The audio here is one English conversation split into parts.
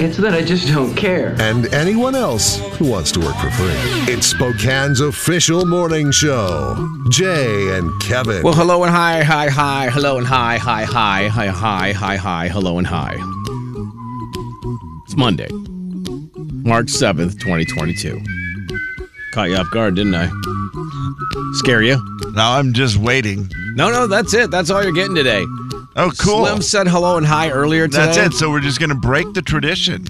it's that I just don't care. and anyone else who wants to work for free. It's Spokane's official morning show. Jay and Kevin. Well, hello and hi, hi, hi, hello and hi, hi, hi, hi, hi, hi, hi, hello and hi. It's Monday, March 7th, 2022. Caught you off guard, didn't I? Scare you? Now I'm just waiting. No, no, that's it. That's all you're getting today. Oh, cool. Slim said hello and hi earlier today. That's it. So we're just going to break the tradition.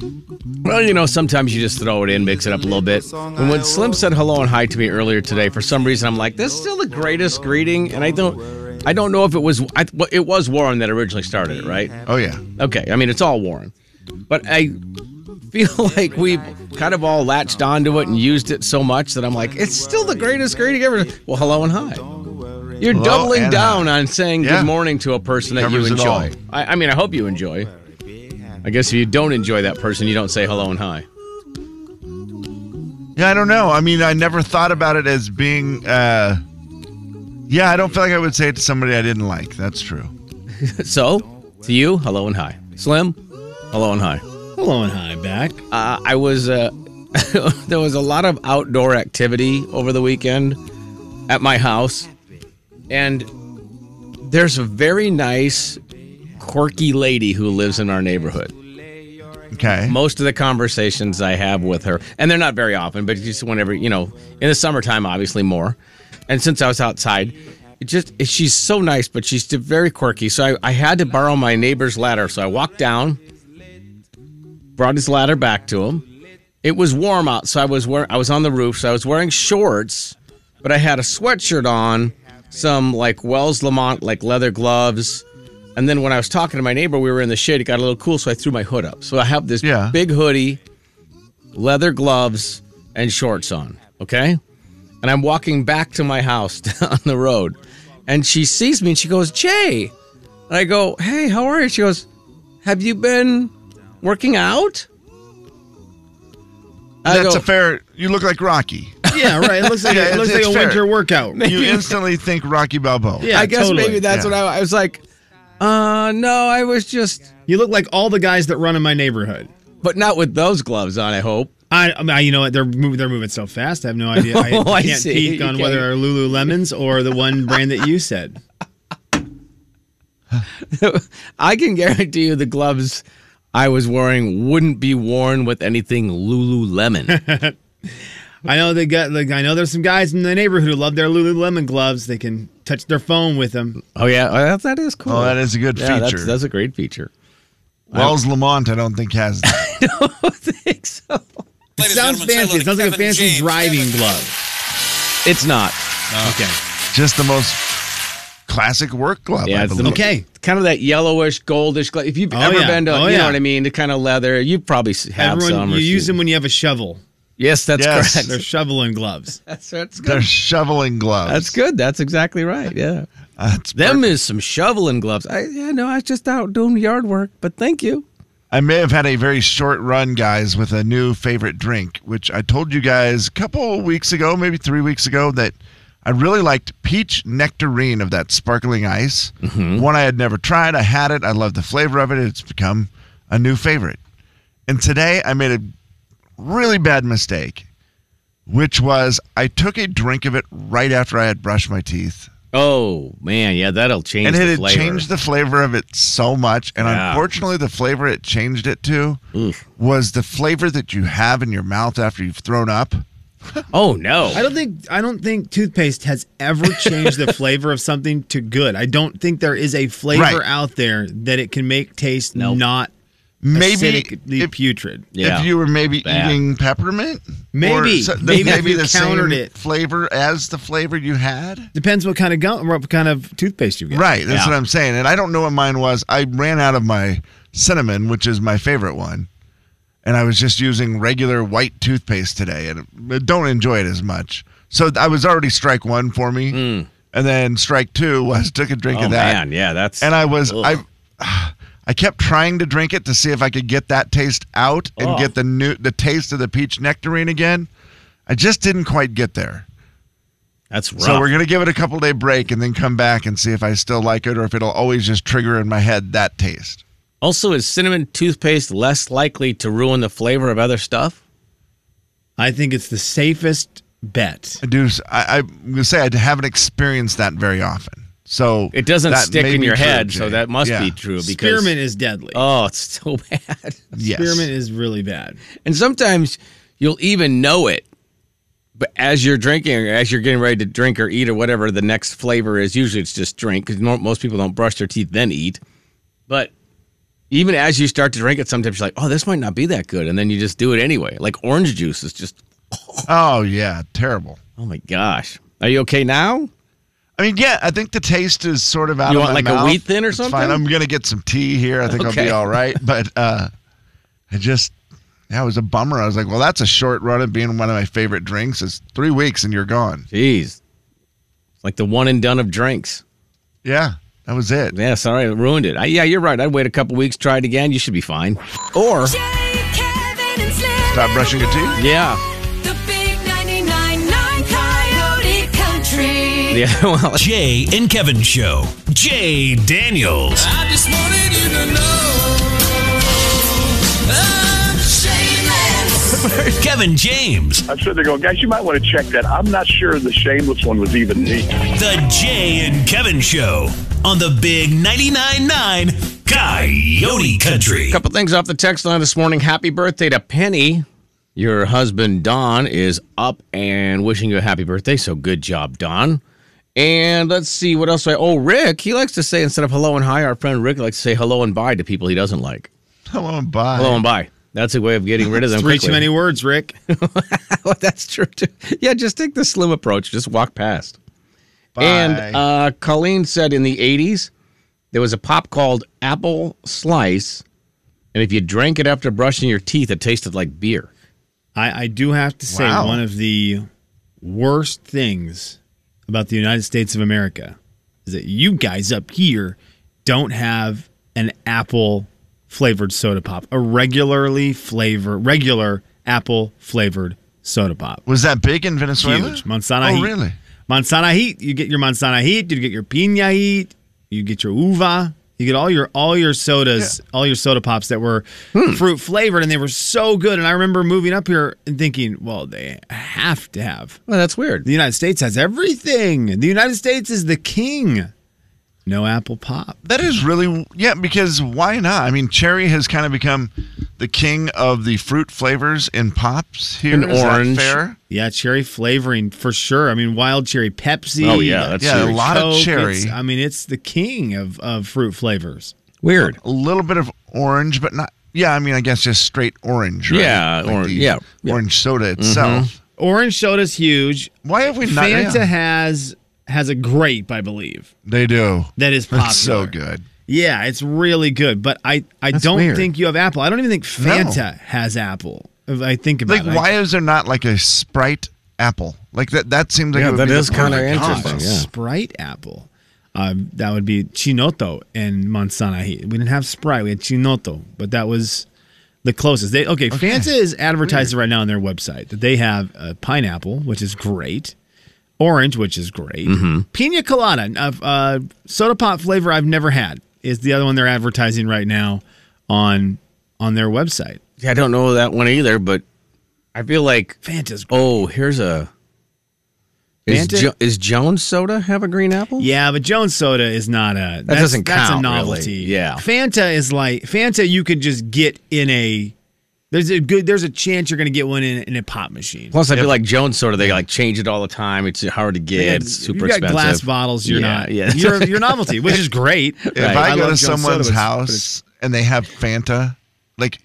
Well, you know, sometimes you just throw it in, mix it up a little bit. And when Slim said hello and hi to me earlier today, for some reason, I'm like, "This is still the greatest greeting," and I don't, I don't know if it was, I, it was Warren that originally started it, right? Oh, yeah. Okay, I mean, it's all Warren, but I feel like we've kind of all latched onto it and used it so much that I'm like, it's still the greatest greeting ever. Well, hello and hi. You're Hello doubling and down hi. on saying Yeah. good morning to a person that you Covers it enjoy. I, I mean, I hope you enjoy. I guess if you don't enjoy that person, you don't say hello and hi. Yeah, I don't know. I mean, I never thought about it as being. uh Yeah, I don't feel like I would say it to somebody I didn't like. That's true. So, to you, hello and hi. Slim, hello and hi. Hello and hi back. Uh, I was uh, there was a lot of outdoor activity over the weekend at my house, and there's a very nice, quirky lady who lives in our neighborhood. Okay. Most of the conversations I have with her, and they're not very often, but just whenever you know, in the summertime, obviously more. And since I was outside, it just it, she's so nice, but she's very quirky. So I, I had to borrow my neighbor's ladder. So I walked down, brought his ladder back to him. It was warm out, so I was wearing I was on the roof, so I was wearing shorts, but I had a sweatshirt on, some like Wells Lamont like leather gloves. And then when I was talking to my neighbor, we were in the shade. It got a little cool, so I threw my hood up. So I have this Yeah. big hoodie, leather gloves, and shorts on. Okay. And I'm walking back to my house down the road. And she sees me and she goes, Jay. And I go, Hey, how are you? She goes, Have you been working out? I That's go, a fair. You look like Rocky. Yeah, right. It looks like, Yeah, it looks it's- like a fair. winter workout. You instantly think Rocky Balboa. Yeah, I guess totally. maybe that's Yeah. what I, I was like. Uh, no, I was just, You look like all the guys that run in my neighborhood. but not with those gloves on. I hope. I, I mean, you know what? They're moving. They're moving so fast. I have no idea. I, Oh, I can't see. peek You on can't- whether they're Lululemons or the one brand that you said. I can guarantee you the gloves I was wearing wouldn't be worn with anything Lululemon. I know they got. Like, I know there's some guys in the neighborhood who love their Lululemon gloves. They can touch their phone with them. oh yeah, oh, that, that is cool. Oh, that is a good yeah, feature. that's a great feature. Wells Lamont, I don't think has. That. I don't think so. It sounds fancy. It sounds like a fancy driving glove. It's not. Okay. Just the most classic work glove. Yeah, I it's the. Okay. Kind of that yellowish, goldish. Glove. If you've Oh, ever yeah. been to, Oh, you know what I mean, the kind of leather, you probably have Everyone, some. you use them when you have a shovel. Yes, that's Yes. correct. They're shoveling gloves. That's that's They're good. shoveling gloves. That's good. That's exactly right. Yeah. That's Them is some shoveling gloves. I yeah, no, I was just out doing yard work, but thank you. I may have had a very short run, guys, with a new favorite drink, which I told you guys a couple weeks ago, maybe three weeks ago, that I really liked peach nectarine of that sparkling ice. Mm-hmm. One I had never tried. I had it. I love the flavor of it. It's become a new favorite. And today I made a really bad mistake, which was I took a drink of it right after I had brushed my teeth. Oh man, yeah, that'll change and the it had flavor. changed the flavor of it so much. And Yeah. unfortunately, the flavor it changed it to Oof. was the flavor that you have in your mouth after you've thrown up. Oh no. I don't think I don't think toothpaste has ever changed the flavor of something to good. I don't think there is a flavor Right. out there that it can make taste Nope. not Maybe if- putrid. Yeah. If you were maybe Bad. eating peppermint, Maybe. Or so- the- Maybe if the countered same it. flavor as the flavor you had. Depends what kind of gum, what kind of toothpaste you get. Right, that's Yeah. what I'm saying. And I don't know what mine was. I ran out of my cinnamon, which is my favorite one, and I was just using regular white toothpaste today, and I don't enjoy it as much. So I was already strike one for me, hmm. and then strike two was took a drink. Oh of that, man, yeah, that's and I was Ugh. I. I kept trying to drink it to see if I could get that taste out and Oh. get the new the taste of the peach nectarine again. I just didn't quite get there. that's rough. So we're gonna give it a couple day break and then come back and see if I still like it or if it'll always just trigger in my head that taste. also, is cinnamon toothpaste less likely to ruin the flavor of other stuff? I think it's the safest bet. I do. I, I'm gonna say I haven't experienced that very often. So It doesn't stick in be your true, head, so that must Yeah. be true. Because Spearmint is deadly. oh, it's so bad. Yes. Spearmint is really bad. And sometimes you'll even know it. But as you're drinking, or as you're getting ready to drink or eat or whatever the next flavor is, usually it's just drink because most people don't brush their teeth then eat. But even as you start to drink it, sometimes you're like, oh, this might not be that good. And then you just do it anyway. Like orange juice is just, Oh yeah, terrible. oh my gosh. Are you okay now? I mean, yeah, I think the taste is sort of out You of want my like a wheat thin or It's something? Fine. I'm gonna get some tea here. I think I'll be all right. But uh, I just, yeah, it was a bummer. I was like, well, that's a short run of being one of my favorite drinks. It's three weeks and you're gone. Jeez. It's like the one and done of drinks. Yeah, that was it. Yeah, sorry, I ruined it. I, yeah, you're right. I'd wait a couple weeks, try it again. You should be fine. Or, Jay, Kevin, and Slim. Stop brushing your teeth. yeah. Country. Yeah, well, Jay and Kevin Show. Jay Daniels. I just wanted you to know. I'm Shameless. Kevin James. I'm sitting there going, guys, you might want to check that. I'm not sure the shameless one was even me. The Jay and Kevin Show on the Big 99.9 9 Coyote Country. A couple things off the text line this morning. Happy birthday to Penny. Your husband Don is up and wishing you a happy birthday. So good job, Don. And let's see what else. I, oh, Rick, he likes to say instead of hello and hi, our friend Rick likes to say hello and bye to people he doesn't like. Hello and bye. Hello and bye. That's a way of getting rid of them. Three too many words, Rick. well, that's true too. Yeah, just take the slim approach. Just walk past. Bye. And uh, Colleen said in the 80s, there was a pop called Apple Slice. And if you drank it after brushing your teeth, it tasted like beer. I, I do have to say Wow. one of the worst things about the United States of America is that you guys up here don't have an apple flavored soda pop, a regularly flavor, regular apple flavored soda pop. was that big in Venezuela? Huge. Manzana Oh, Hit. really? Manzana Hit. You get your manzana Hit. You get your pina Hit. You get your uva. You get all your all your sodas, all your soda pops that were Hmm. fruit flavored, and they were so good. And I remember moving up here and thinking, well, they have to have. Well, that's weird. The United States has everything. The United States is the king. No apple pop. That is really yeah, because why not? I mean, cherry has kind of become the king of the fruit flavors in pops here. And Is that orange. fair? Yeah, cherry flavoring for sure. I mean, wild cherry Pepsi. Oh, yeah, that's Yeah, a huge. lot of cherry. it's- I mean, it's the king of, of fruit flavors. Weird. A little bit of orange, but not. Yeah, I mean, I guess just straight orange. Right? Yeah, Like or- yeah, yeah. orange soda mm-hmm. itself. Orange soda's huge. Why have we not? Fanta yeah. has has a grape, I believe, They do. that is popular. That's so good. Yeah, it's really good. But I, I That's don't weird. think you have apple. I don't even think Fanta has apple. If I think about Like, it, why is there not like a Sprite apple? Like that. That seems like Yeah, it would that be is kinda interesting, combo. yeah. Sprite apple. Um, that would be Chinotto and Manzana We didn't have Sprite. We had Chinotto, but that was the closest. They okay. Fanta is advertising right now on their website that they have uh, pineapple, which is great, orange, which is great, Mm-hmm. pina colada, uh, uh, soda pop flavor I've never had is the other one they're advertising right now on on their website. Yeah, I don't know that one either, but I feel like Fanta's great. oh, here's a is, jo- is Jones Soda have a green apple? Yeah, but Jones Soda is not a that doesn't count. That's a count, really. novelty. Yeah. Fanta is like Fanta. You could just get in a. There's a good. There's a chance you're going to get one in, in a pop machine. Plus, I feel like Jones Soda they like change it all the time. It's hard to get. It's super you got expensive. glass bottles. You're yeah, not. Yeah, You're you're novelty, which is great. If Right. I, I go to Jones someone's Soda, house and they have Fanta, like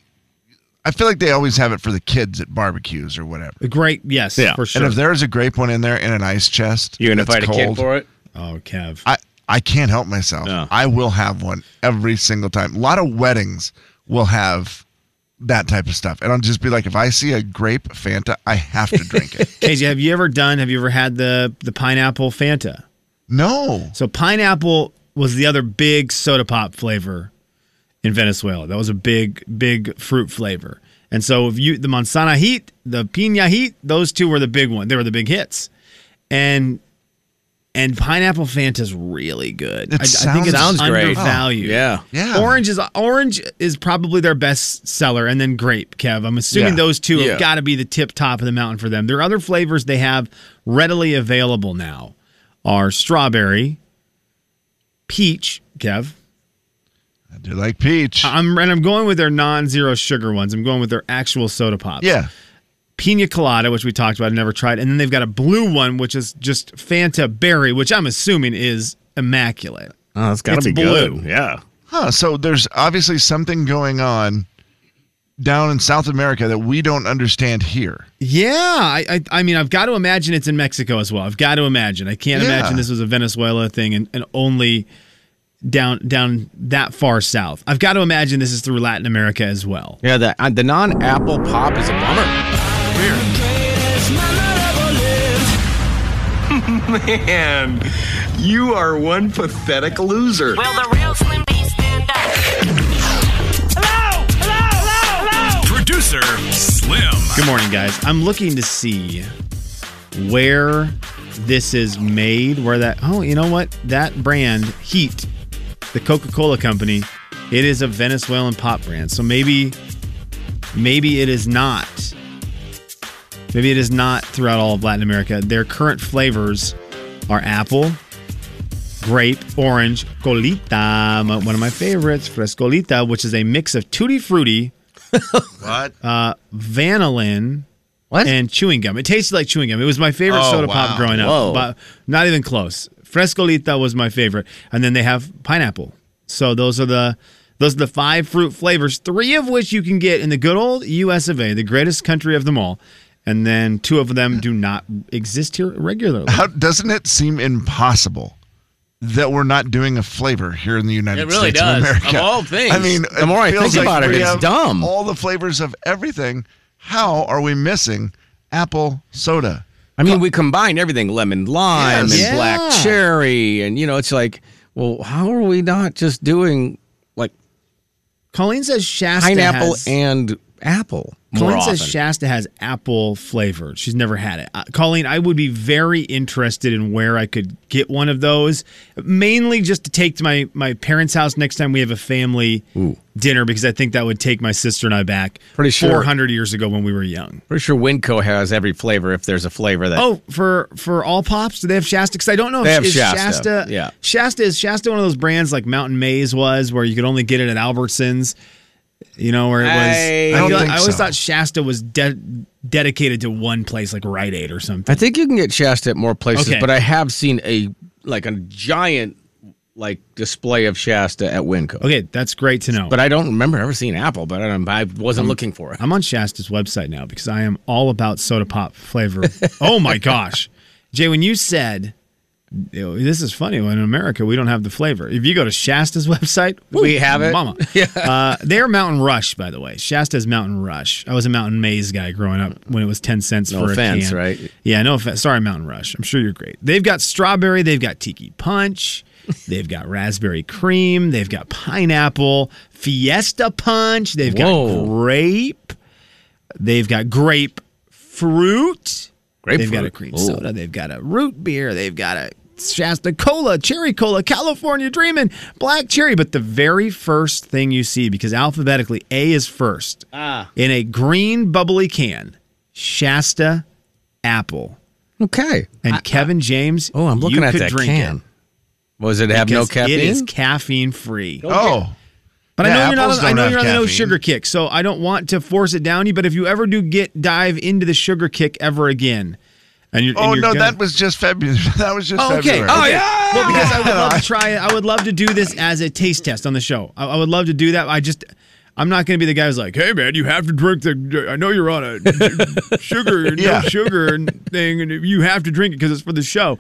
I feel like they always have it for the kids at barbecues or whatever. A great, yes, Yeah. for sure. And if there's a grape one in there in an ice chest, You're gonna that's fight a kid cold, for it? oh, Kev. I I can't help myself. No. I will have one every single time. A lot of weddings will have that type of stuff, and I'll just be like, if I see a grape Fanta, I have to drink it. KJ, have you ever done? Have you ever had the the pineapple Fanta? No, So pineapple was the other big soda pop flavor in Venezuela. That was a big, big fruit flavor. And so if you the manzana Hit, the pina Hit, those two were the big one. They were the big hits. And and pineapple Fanta is really good. It I, I think it's sounds great. undervalued. Oh, yeah. Yeah. Orange is orange is probably their best seller, and then grape. Kev, I'm assuming Yeah. those two Yeah. have got to be the tip top of the mountain for them. There are other flavors they have readily available now are strawberry, peach. Kev, I do like peach. I'm and I'm going with their non-zero sugar ones. I'm going with their actual soda pops. yeah, Pina colada, which we talked about, I've never tried, and then they've got a blue one, which is just Fanta berry, which I'm assuming is immaculate. Oh, it's got It's to be blue. good. Yeah. huh? So there's obviously something going on down in South America that we don't understand here. Yeah, I, I, I mean, I've got to imagine it's in Mexico as well. I've got to imagine. I can't Yeah. imagine this was a Venezuela thing and, and only down down that far south. I've got to imagine this is through Latin America as well. Yeah, the, uh, the non apple pop is a bummer. Man, you are one pathetic loser. Will the real Slim B stand up? Hello! Hello! Hello! Hello! Producer Slim. Good morning, guys. I'm looking to see where this is made. Where that? Oh, you know what? That brand, Hit, the Coca-Cola company, it is a Venezuelan pop brand. So maybe, maybe it is not. Maybe it is not throughout all of Latin America. Their current flavors are apple, grape, orange, colita, one of my favorites, frescolita, which is a mix of tutti frutti, What? uh, vanillin, What? and chewing gum. It tasted like chewing gum. It was my favorite Oh, soda wow. pop growing up, Whoa. but not even close. Frescolita was my favorite, and then they have pineapple. So those are the those are the five fruit flavors, three of which you can get in the good old U.S. of A., the greatest country of them all, and then two of them do not exist here regularly. How doesn't it seem impossible that we're not doing a flavor here in the United States. It really States does. of America? Of all things. I mean, The more I feels think like about it, it's dumb. All the flavors of everything. How are we missing apple soda? I mean, we combine everything lemon lime Yes. and Yeah. black cherry. And, you know, it's like, well, how are we not just doing like Colleen says Shasta pineapple has, and apple? More Colleen often. says Shasta has apple flavor. She's never had it. Uh, Colleen, I would be very interested in where I could get one of those, mainly just to take to my my parents' house next time we have a family dinner, because I think that would take my sister and I back Pretty sure. 400 years ago when we were young. Pretty sure Winco has every flavor if there's a flavor that. Oh, for for all pops, do they have Shasta? Because I don't know They if have is Shasta, yeah. Shasta is Shasta one of those brands like Mountain Maze was, where you could only get it at Albertsons. You know where it was. I don't like- think I always so. thought Shasta was de- dedicated to one place, like Rite Aid or something. I think you can get Shasta at more places, Okay. but I have seen a like a giant like display of Shasta at Winco. Okay, that's great to know. But I don't remember ever seeing apple, but I, don't, I wasn't looking for it. I'm on Shasta's website now because I am all about soda pop flavor. oh my gosh, Jay, when you said you know, this is funny, when in America we don't have the flavor. If you go to Shasta's website, We have it. mama. uh, they're Mountain Rush, by the way. Shasta's Mountain Rush. I was a Mountain Maze guy growing up when it was ten cents No for offense, a can. right? Yeah, no offense. Sorry, Mountain Rush. I'm sure you're great. They've got strawberry. They've got tiki punch. They've got raspberry cream. They've got pineapple, fiesta punch. They've got grape. They've got grape fruit. They've got a cream Ooh. soda. They've got a root beer. They've got a Shasta cola, cherry cola, California dreamin', black cherry. But the very first thing you see, because alphabetically A is first, Ah. in a green bubbly can, Shasta apple. Okay. And Kevin James, Oh, I'm looking you at could that drink can. It Was it have no caffeine? It is caffeine free. Oh, But I know you're not. On, I know you're on the no sugar kick, so I don't want to force it down you. But if you ever do get dive into the sugar kick ever again, and you're, oh and you're no, gonna- that was just February. That was just Oh, okay. February. Oh, yeah. Well, because I would love to try it. I would love to do this as a taste test on the show. I, I would love to do that. I just, I'm not going to be the guy who's like, "Hey man, you have to drink the. I know you're on a sugar, Yeah. no sugar and thing, and you have to drink it because it's for the show."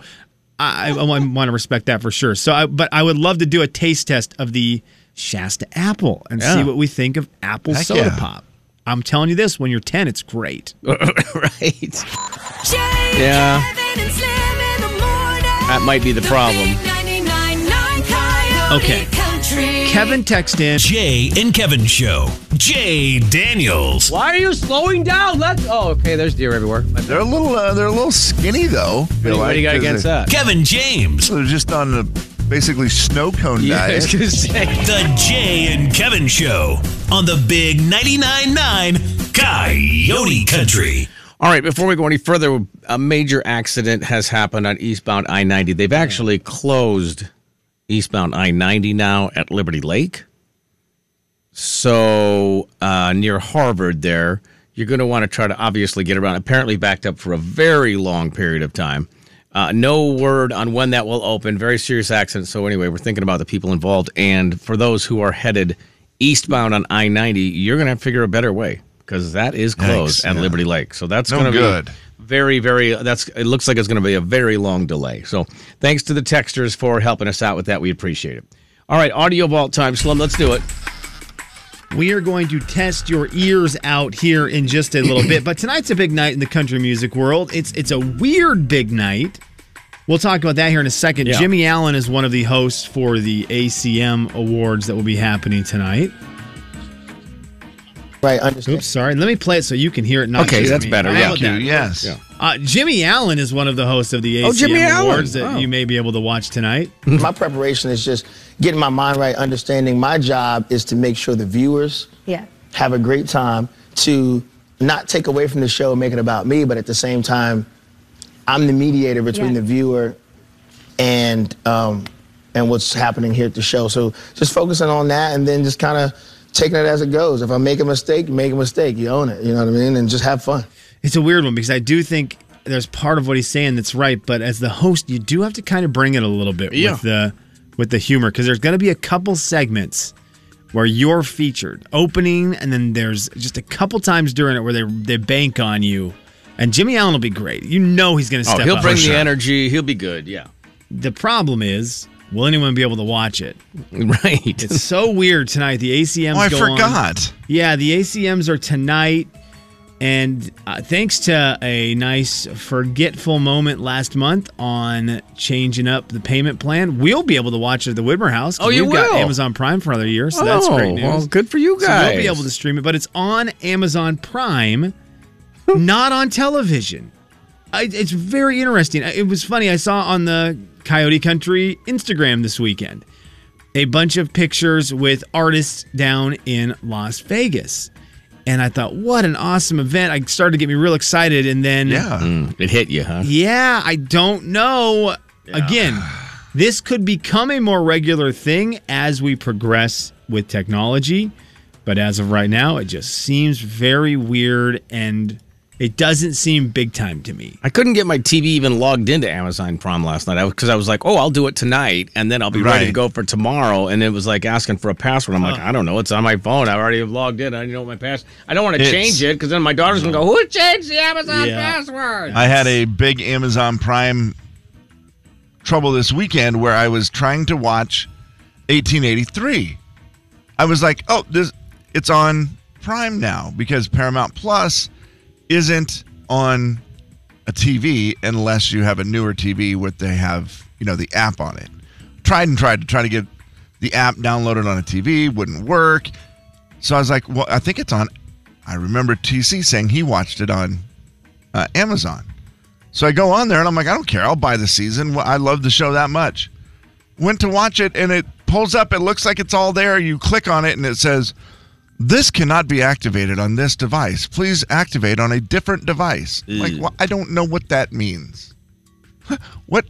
I, I, want to respect that for sure. So, I, but I would love to do a taste test of the Shasta apple and see what we think of apple Heck soda yeah. pop. I'm telling you this: when you're 10, it's great. right. Jay, Yeah. Slim in the. That might be the problem. big 99.9 Coyote Okay. Country. Kevin text in. Jay and Kevin Show. Jay Daniels. Why are you slowing down? Let's. Oh, okay. There's deer everywhere. They're a little uh, they're a little skinny though. What do you- what do you got against that? Kevin James. They're just on a basically snow cone Yeah, I diet. was gonna say. The Jay and Kevin Show on the Big 99.9 Coyote Country. All right, before we go any further, a major accident has happened on eastbound I 90. They've actually closed eastbound I 90 now at Liberty Lake. So, uh, near Harvard, there, you're going to want to try to obviously get around. Apparently, backed up for a very long period of time. Uh, no word on when that will open. Very serious accident. So, anyway, we're thinking about the people involved. And for those who are headed eastbound on I 90, you're going to have to figure a better way because that is closed Yikes, at yeah. Liberty Lake. So, that's No going to be good. very, very, that's, it looks like it's going to be a very long delay. So, thanks to the texters for helping us out with that. We appreciate it. All right, audio vault time. Slim. let's do it. We are going to test your ears out here in just a little bit. But tonight's a big night in the country music world. It's it's a weird big night. We'll talk about that here in a second. Yeah. Jimmy Allen is one of the hosts for the ACM awards that will be happening tonight. Right, understand. Oops, sorry. Let me play it so you can hear it. Not Okay, just that's me. better, yeah. Thank you. that? Yes. Yeah. Uh, Jimmy Allen is one of the hosts of the ACM Oh, Jimmy Allen. awards that Oh. you may be able to watch tonight. My preparation is just getting my mind right, understanding my job is to make sure the viewers Yeah. have a great time, to not take away from the show and make it about me, but at the same time, I'm the mediator between Yeah. the viewer and um, and what's happening here at the show. So just focusing on that and then just kind of taking it as it goes. If I make a mistake, make a mistake. You own it. You know what I mean? And just have fun. It's a weird one because I do think there's part of what he's saying that's right, but as the host, you do have to kind of bring it a little bit Yeah. with the with the humor because there's going to be a couple segments where you're featured, opening, and then there's just a couple times during it where they they bank on you. And Jimmy Allen will be great. You know he's going to Oh, he'll up. bring the sure. energy. He'll be good. Yeah. The problem is, will anyone be able to watch it? Right. It's so weird tonight. The ACMs Oh, I go on. forgot. Yeah, the ACMs are tonight. And uh, thanks to a nice forgetful moment last month on changing up the payment plan, we'll be able to watch it at the Whitmer House. Oh, you We've got will? Amazon Prime for another year, so that's great Oh, news. well, good for you guys. So we'll be able to stream it, but it's on Amazon Prime, not on television. I, it's very interesting. It was funny. I saw on the Coyote Country Instagram this weekend a bunch of pictures with artists down in Las Vegas. And I thought, what an awesome event. I started to get me real excited. And then, Yeah. Mm, it hit you, huh? yeah, I don't know. Again, this could become a more regular thing as we progress with technology. But as of right now, it just seems very weird and it doesn't seem big time to me. I couldn't get my TV even logged into Amazon Prime last night because I was like, oh, I'll do it tonight and then I'll be ready to go for tomorrow. And it was like asking for a password. I'm like, I don't know. It's on my phone. I already logged in. I didn't know my password. I don't want to change it because then my daughter's going to go, who changed the Amazon Yeah. password? I had a big Amazon Prime trouble this weekend where I was trying to watch 1883. I was like, "Oh, this it's on Prime now because Paramount Plus isn't on a TV unless you have a newer TV with they have, you know, the app on it." Tried and tried to try to get the app downloaded on a TV, wouldn't work. So I was like, "Well, I think it's on." I remember TC saying he watched it on uh, Amazon. So I go on there and I'm like, I don't care. I'll buy the season. I love the show that much. Went to watch it and it pulls up. It looks like it's all there. You click on it and it says, This cannot be activated on this device. Please activate on a different device. Like, well, I don't know what that means. what?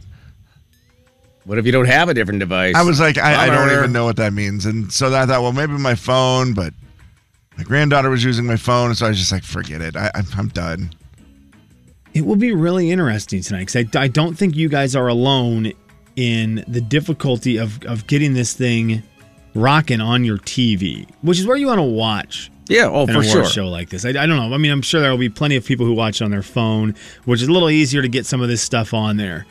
What if you don't have a different device? I was like, I, I don't even know what that means. And so I thought, well, maybe my phone, but my granddaughter was using my phone. So I was just like, forget it. I, I'm, I'm done. It will be really interesting tonight because I, I don't think you guys are alone in the difficulty of, of getting this thing rocking on your TV, which is where you want to watch. Yeah, oh, an for sure. show like this. I, I don't know. I mean, I'm sure there will be plenty of people who watch on their phone, which is a little easier to get some of this stuff on there.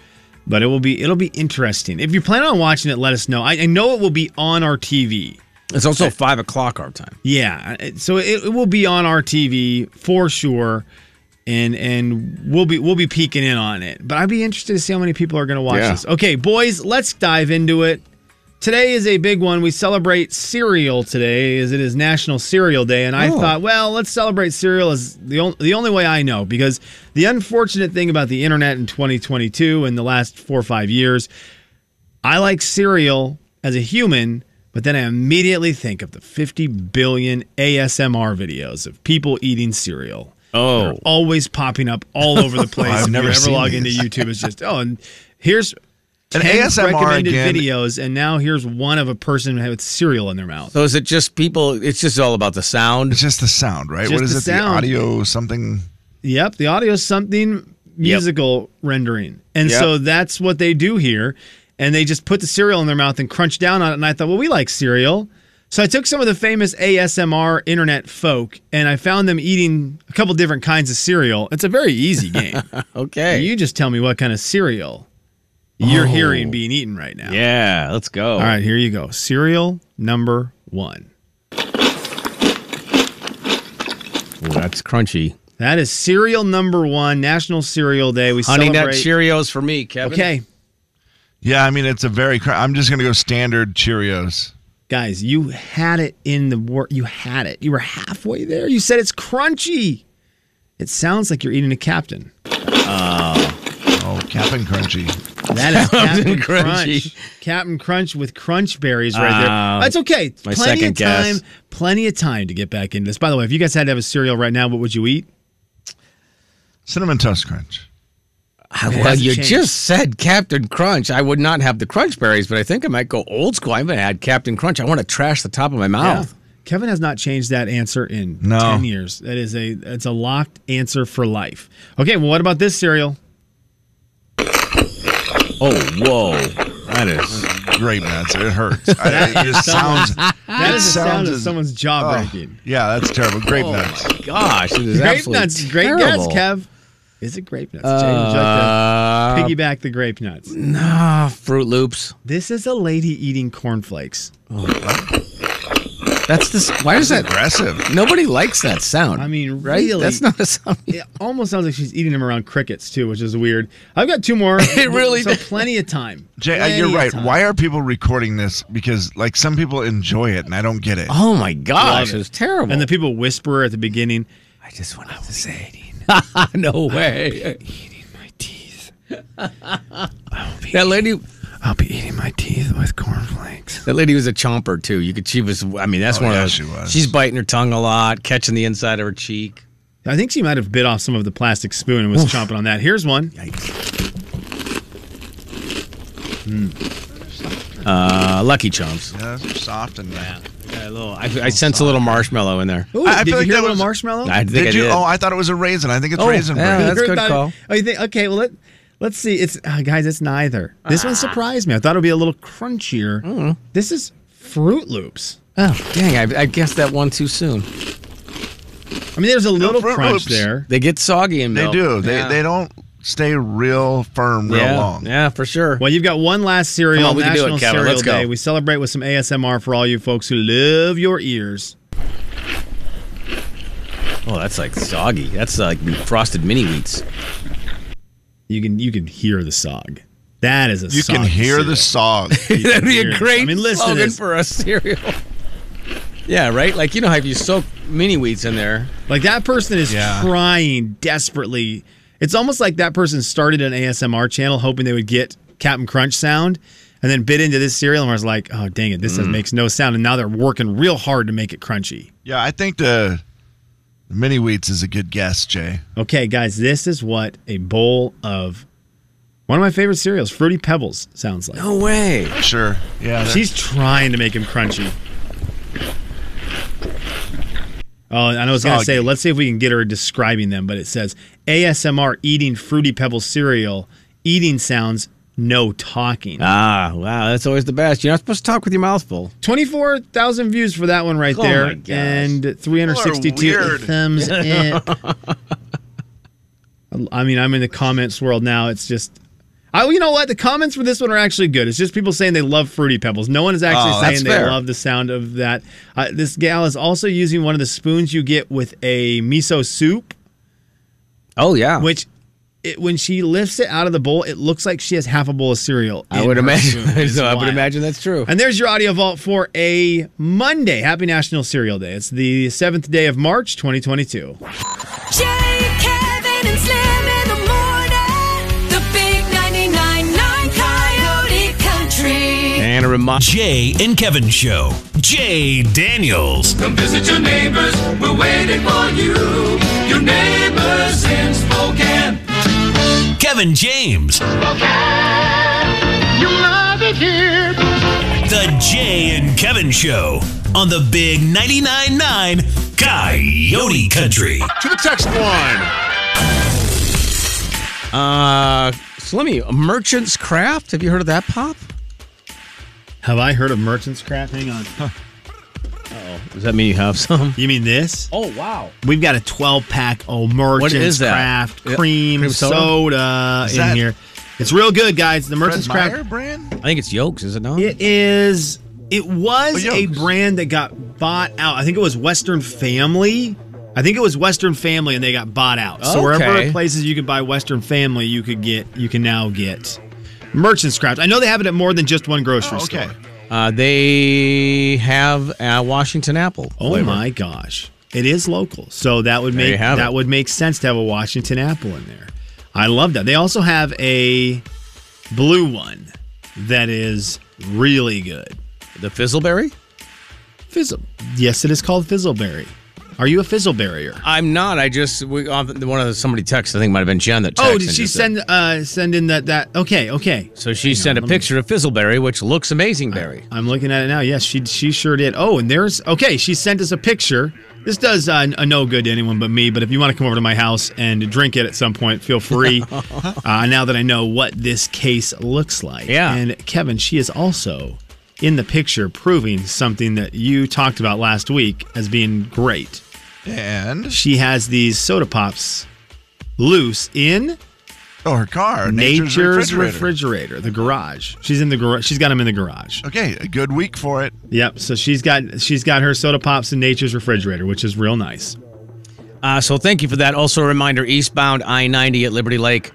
But it will be it'll be interesting. If you plan on watching it, let us know. I, I know it will be on our TV. It's also five o'clock our time. Yeah, so it, it will be on our TV for sure, and and we'll be we'll be peeking in on it. But I'd be interested to see how many people are going to watch Yeah. this. Okay, boys, let's dive into it. Today is a big one. We celebrate cereal today, as it is National Cereal Day, and I Oh. thought, well, let's celebrate cereal as the only the only way I know because the unfortunate thing about the internet in 2022 and the last four or five years, I like cereal as a human, but then I immediately think of the 50 billion ASMR videos of people eating cereal. Oh. They're always popping up all over the place. I've if never you ever log into. YouTube, it's just oh, and here's And ASMR recommended again- videos, and now here's one of a person with cereal in their mouth. So is it just people? It's just all about the sound. It's just the sound, right? Just what is the it? sound. The audio something. Yep, the audio is something musical rendering. And Yep. so that's what they do here. And they just put the cereal in their mouth and crunch down on it. And I thought, well, we like cereal. So I took some of the famous ASMR internet folk and I found them eating a couple different kinds of cereal. It's a very easy game. Okay. you just tell me what kind of cereal you're hearing oh. being eaten right now. yeah, let's go. All right, here you go. Cereal number one. Ooh, that's crunchy. That is cereal number one, National Cereal Day. We Honey Nut celebrate. Cheerios for me, Kevin. Okay, Yeah, I mean it's a very. Cr- I'm just gonna go standard Cheerios. guys, you had it in the word. You had it. You were halfway there. You said it's crunchy. It sounds like you're eating a captain. Oh, Captain Crunchy. That is Captain Crunch. Captain Crunch with crunch berries right there. Ah, That's okay. my plenty second of time. guess. Plenty of time to get back into this. By the way, if you guys had to have a cereal right now, what would you eat? Cinnamon Toast Crunch. Well, you changed. just said Captain Crunch. I would not have the Crunch Berries, but I think I might go old school. I haven't had Captain Crunch. I want to trash the top of my mouth. Kevin has not changed that answer in No. 10 years. That is a it's a locked answer for life. Okay, well what about this cereal? Oh, whoa. That is. great, nuts. It hurts. I, it just sounds. That is the sound sounds of someone's jaw oh, breaking. yeah, that's terrible. Grape Oh, nuts. my gosh. It is Grape nuts. Great terrible. guess, Kev. Is it grape nuts? Like Uh, piggyback the grape nuts? nah, Froot Loops. This is a lady eating cornflakes. That's this. Why is that? Aggressive. Nobody likes that sound. I mean, right? really? That's not a sound. It almost sounds like she's eating them around crickets too, which is weird. I've got two more. It really so does. plenty of time. Jay, uh, Plenty you're right. Why are people recording this? Because like some people enjoy it, and I don't get it. Oh my gosh, it. it's terrible. And the people whisper at the beginning. I just want to say, no way. Eating my teeth. That lady, I'll be eating my teeth with cornflakes. that lady was a chomper too. You could. She was. I mean, that's Oh, one yeah, of those. she was. She's biting her tongue a lot, catching the inside of her cheek. I think she might have bit off some of the plastic spoon and was chomping on that. Here's one. Uh, Lucky Chomps. Yeah, those are soft and Got a little, I, I sense a little marshmallow in there. Ooh, I- I did feel you like hear that a little was- marshmallow? I think Did I you? did. Oh, I thought it was a raisin. I think it's Oh, raisin yeah, bread. that's Heard good about call. Oh, you think? Okay, well let let's see. It's uh, guys, it's neither. This Ah. one surprised me. I thought it would be a little crunchier. Mm. This is Froot Loops. oh, dang! I, I guessed that one too soon. I mean, there's a little Fruit crunch Loops. there. They get soggy in They milk. do. They yeah. they don't stay real firm real yeah. long. Yeah, for sure. Well, you've got one last cereal, Come on, we can do it, National Kevin. Cereal Let's go. Day. We celebrate with some ASMR for all you folks who love your ears. Oh, that's like soggy. That's like frosted mini wheats. You can you can hear the sog. That is a You can soggy hear the cereal. sog. That'd be a great I mean, listen to slogan this. for a cereal. yeah, right. Like you know how if you soak mini wheats in there. Like that person is Yeah. trying desperately. It's almost like that person started an ASMR channel hoping they would get Captain Crunch sound and then bit into this cereal and was like, oh, dang it, this Mm. makes no sound. And now they're working real hard to make it crunchy. Yeah, I think the mini wheats is a good guess, Jay. Okay, guys, this is what a bowl of one of my favorite cereals, Fruity Pebbles, sounds like. No way. Sure. Yeah. they're- She's trying to make him crunchy. Oh, and I was going to say, let's see if we can get her describing them, but it says ASMR eating Fruity Pebbles cereal, eating sounds no talking. Ah, wow, that's always the best. You're not supposed to talk with your mouth full. 24,000 views for that one right Oh there. my gosh. And 362 thumbs up. I mean, I'm in the comments world now. It's just. I, you know what? The comments for this one are actually good. It's just people saying they love Fruity Pebbles. No one is actually Oh, saying they fair. love the sound of that. Uh, this gal is also using one of the spoons you get with a miso soup, Oh yeah, which it, when she lifts it out of the bowl, it looks like she has half a bowl of cereal. I would imagine. so I would imagine that's true. And there's your audio vault for a Monday. Happy National Cereal Day. It's the seventh day of March, 2022. Jay, Kevin, and Slim in the morning. The big 99.9 Coyote Country. And a reminder. Jay and Kevin Show. Jay Daniels. Come visit your neighbors. We're waiting for you. Your neighbors in Spokane. Kevin James. You love it here. The Jay and Kevin Show on the Big 99.9 9 Coyote Country. To the text line. Uh, Slimmy, Merchant's Craft. Have you heard of that pop? Have I heard of Merchant's Craft? Hang on. Does that mean you have some? You mean this? Oh wow. We've got a 12 pack of Merchant's is that? Craft Yeah, cream, cream soda? soda, Is in that- here. It's real good, guys. The Fred Merchant's Meyer Craft. brand? I think it's Yoke's, is it not? It is. It was Oh, a Yoke's. brand that got bought out. I think it was Western Family. I think it was Western Family, and they got bought out. So wherever places you could buy Western Family, you could get. You can now get Merchant's Craft. I know they have it at more than just one grocery Oh, okay. store. Uh, they have a Washington apple. Oh flavor. my gosh. It is local. So that would There make that it. would make sense to have a Washington apple in there. I love that. They also have a blue one that is really good. The Fizzleberry? Fizzle. Yes, it is called Fizzleberry. Are you a fizzle barrier? I'm not. I just we, uh, one of the, somebody texted. I think it might have been Jen that. Oh, did she just said- send uh send in that that okay, okay. So she sent a picture of Fizzleberry, which looks amazing, Berry. I'm looking at it now. Yes, she she sure did. Oh, and there's okay. She sent us a picture. This does uh, a no good to anyone but me. But if you want to come over to my house and drink it at some point, feel free. uh, now that I know what this case looks like. Yeah. And Kevin, she is also in the picture, proving something that you talked about last week as being great. And She has these soda pops loose in oh, her car, Nature's, Nature's, refrigerator. refrigerator. the garage. She's in the garage. She's got them in the garage. Okay, a good week for it. Yep. So she's got she's got her soda pops in Nature's refrigerator, which is real nice. Uh, so thank you for that. Also, a reminder: eastbound I-90 at Liberty Lake.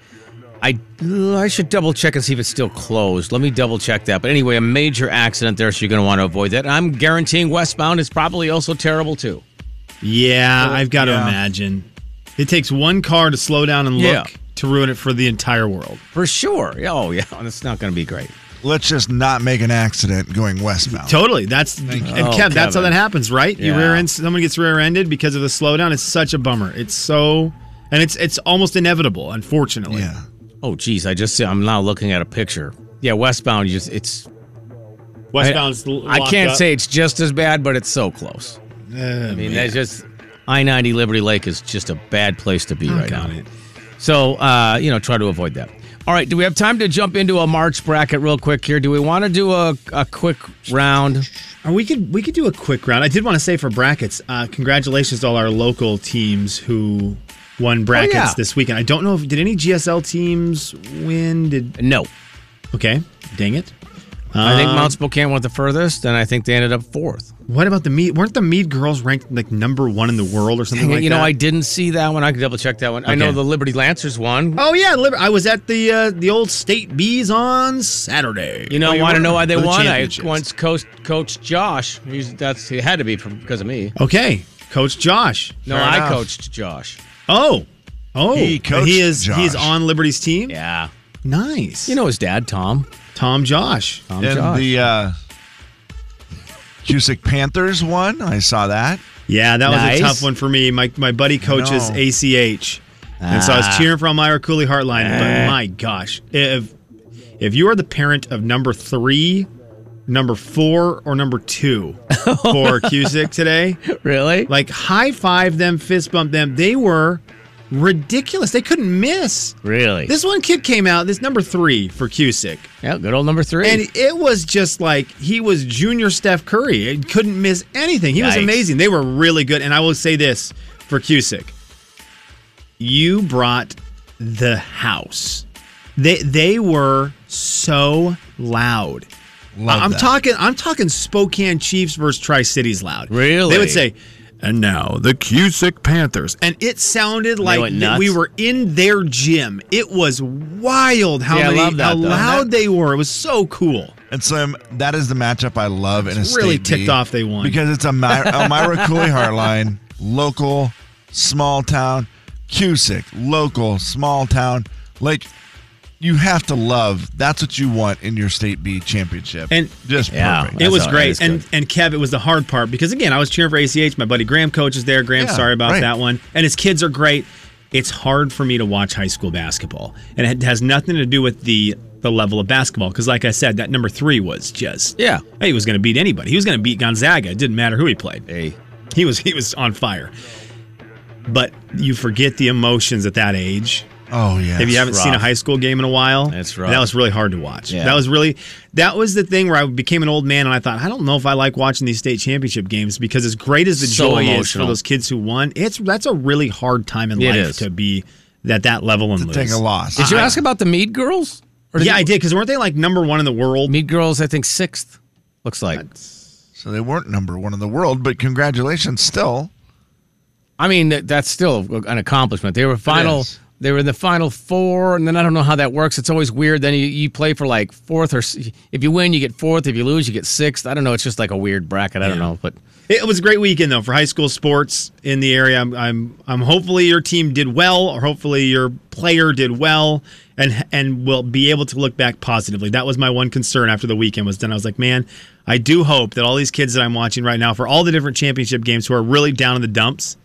I I should double check and see if it's still closed. Let me double check that. But anyway, a major accident there, so you're going to want to avoid that. I'm guaranteeing westbound is probably also terrible too. Yeah, I've got to imagine. It takes one car to slow down and look Yeah. to ruin it for the entire world. For sure. Yeah, Oh yeah, And it's not going to be great. Let's just not make an accident going westbound. Totally. That's and you. Kev, Oh, that's how that happens, right? You rear end someone gets rear ended because of the slowdown. It's such a bummer. It's so and it's it's almost inevitable, unfortunately. Yeah. Oh geez, I just I'm now looking at a picture. Yeah, westbound. You just it's. Westbound's I, I can't say it's just as bad, but it's so close. I mean, that's just I-90 Liberty Lake is just a bad place to be right now. it. So, uh, you know, try to avoid that. All right, do we have time to jump into a March bracket real quick here? Do we want to do a, a quick round? Or we could we could do a quick round. I did want to say for brackets, uh, congratulations to all our local teams who won brackets yeah. this weekend. I don't know if did any GSL teams win. Did No. okay? Dang it. I think Um, Mount Spokane went the furthest, and I think they ended up fourth. What about the Mead? Weren't the Mead girls ranked like number one in the world or something it, like you know. I didn't see that one. I could double check that one. I know the Liberty Lancers won. Oh yeah, Liber- I was at the uh, the old state bees on Saturday. You know, Oh, want to know why they For the won? I once coached Coach Josh. He's, that's it had to be from, because of me. Okay, Coach Josh. No, Fair I enough. coached Josh. Oh, oh, He coached he is he's on Liberty's team. Yeah, Nice. you know his dad, Tom. Tom Josh. Tom and Josh. the uh, Cusick Panthers won. I saw that. Yeah, that was a tough one for me. My my buddy coaches know. ACH, and so I Ah. was cheering for Almira Coulee-Hartline. But my gosh, if if you are the parent of number three, number four, or number two for Cusick today, really? like high five them, fist bump them. They were ridiculous. They couldn't miss. Really? This one kid came out, this number three for Cusick. Yeah, good old number three. And it was just like he was junior Steph Curry. He couldn't miss anything. He was amazing. They were really good. And I will say this for Cusick. You brought the house. They they were so loud. Love I'm that. talking I'm talking Spokane Chiefs versus Tri Cities loud. Really? They would say, and now the Cusick Panthers. And it sounded like we were in their gym. It was wild how Yeah, many love that, how though. loud they were. It was so cool. And Slim, that is the matchup I love in a state really B ticked off they won. because it's a My- Almira Coulee-Hartline, local, small town, Cusick, local, small town. Like you have to love. That's what you want in your state B championship. And- just Yeah. perfect. It was great. And good. and Kev, it was the hard part because again, I was cheering for ACH. My buddy Graham coaches there. Graham, Yeah, sorry about right. that one. And his kids are great. It's hard for me to watch high school basketball, and it has nothing to do with the the level of basketball. Because like I said, that number three was just Yeah. He was going to beat anybody. He was going to beat Gonzaga. It didn't matter who he played. Hey. He was he was on fire. But you forget the emotions at that age. Oh yeah. If you haven't seen a high school game in a while, That's rough. That was really hard to watch. Yeah. That was really that was the thing where I became an old man and I thought I don't know if I like watching these state championship games because as great as the So joy is for those kids who won, it's that's a really hard time in It life is. to be at that level and to lose. take a loss. Did you ask about the Mead girls? Or Yeah, you- I did because weren't they like number one in the world? Mead girls, I think sixth. Looks like. So they weren't number one in the world, but congratulations still. I mean, that's still an accomplishment. They were final. Is. They were in the final four, and then I don't know how that works. It's always weird. Then you, you play for like fourth, or if you win, you get fourth. If you lose, you get sixth. I don't know. It's just like a weird bracket. I don't know, but It was a great weekend though for high school sports in the area. I'm, I'm, I'm hopefully your team did well, or hopefully your player did well, and and will be able to look back positively. That was my one concern after the weekend was done. I was like, man, I do hope that all these kids that I'm watching right now for all the different championship games who are really down in the dumps,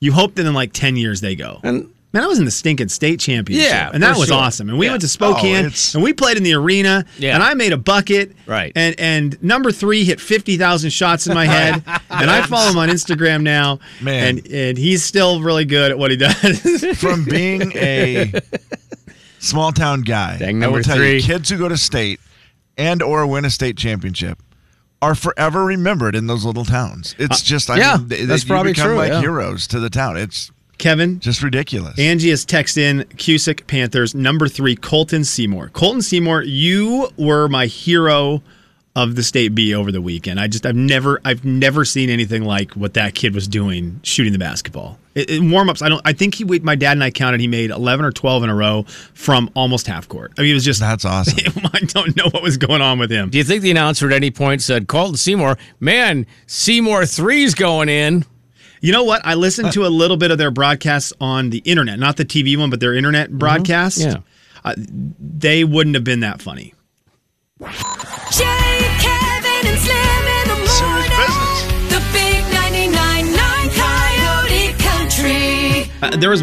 you hope that in like ten years they go. And- Man, I was in the stinking state championship. Yeah, and that for was sure. awesome. And we Yeah. went to Spokane, Oh, and we played in the arena. Yeah. And I made a bucket. Right. And and number three hit fifty thousand shots in my head. and I follow him on Instagram now. Man. And and he's still really good at what he does. From being a small town guy, Dang, I will number tell you, kids who go to state and or win a state championship are forever remembered in those little towns. It's uh, just, I yeah, mean, they, that's you probably become true, like yeah. heroes to the town. It's Kevin. just ridiculous. Angie has texted in Cusick Panthers number three, Colton Seymour. Colton Seymour, you were my hero of the state B over the weekend. I just I've never I've never seen anything like what that kid was doing shooting the basketball. In- In warm ups, I don't I think he my dad and I counted he made eleven or twelve in a row from almost half court. I mean it was just That's awesome. I don't know what was going on with him. do you think the announcer at any point said, "Colton Seymour, man, Seymour three's going in"? You know what? I listened to a little bit of their broadcasts on the internet, not the TV one, but their internet broadcast. Yeah. Uh, they wouldn't have been that funny. Jay, Kevin, and Slim in the Serious morning. business. The big 99.9 Coyote Country. Uh, there was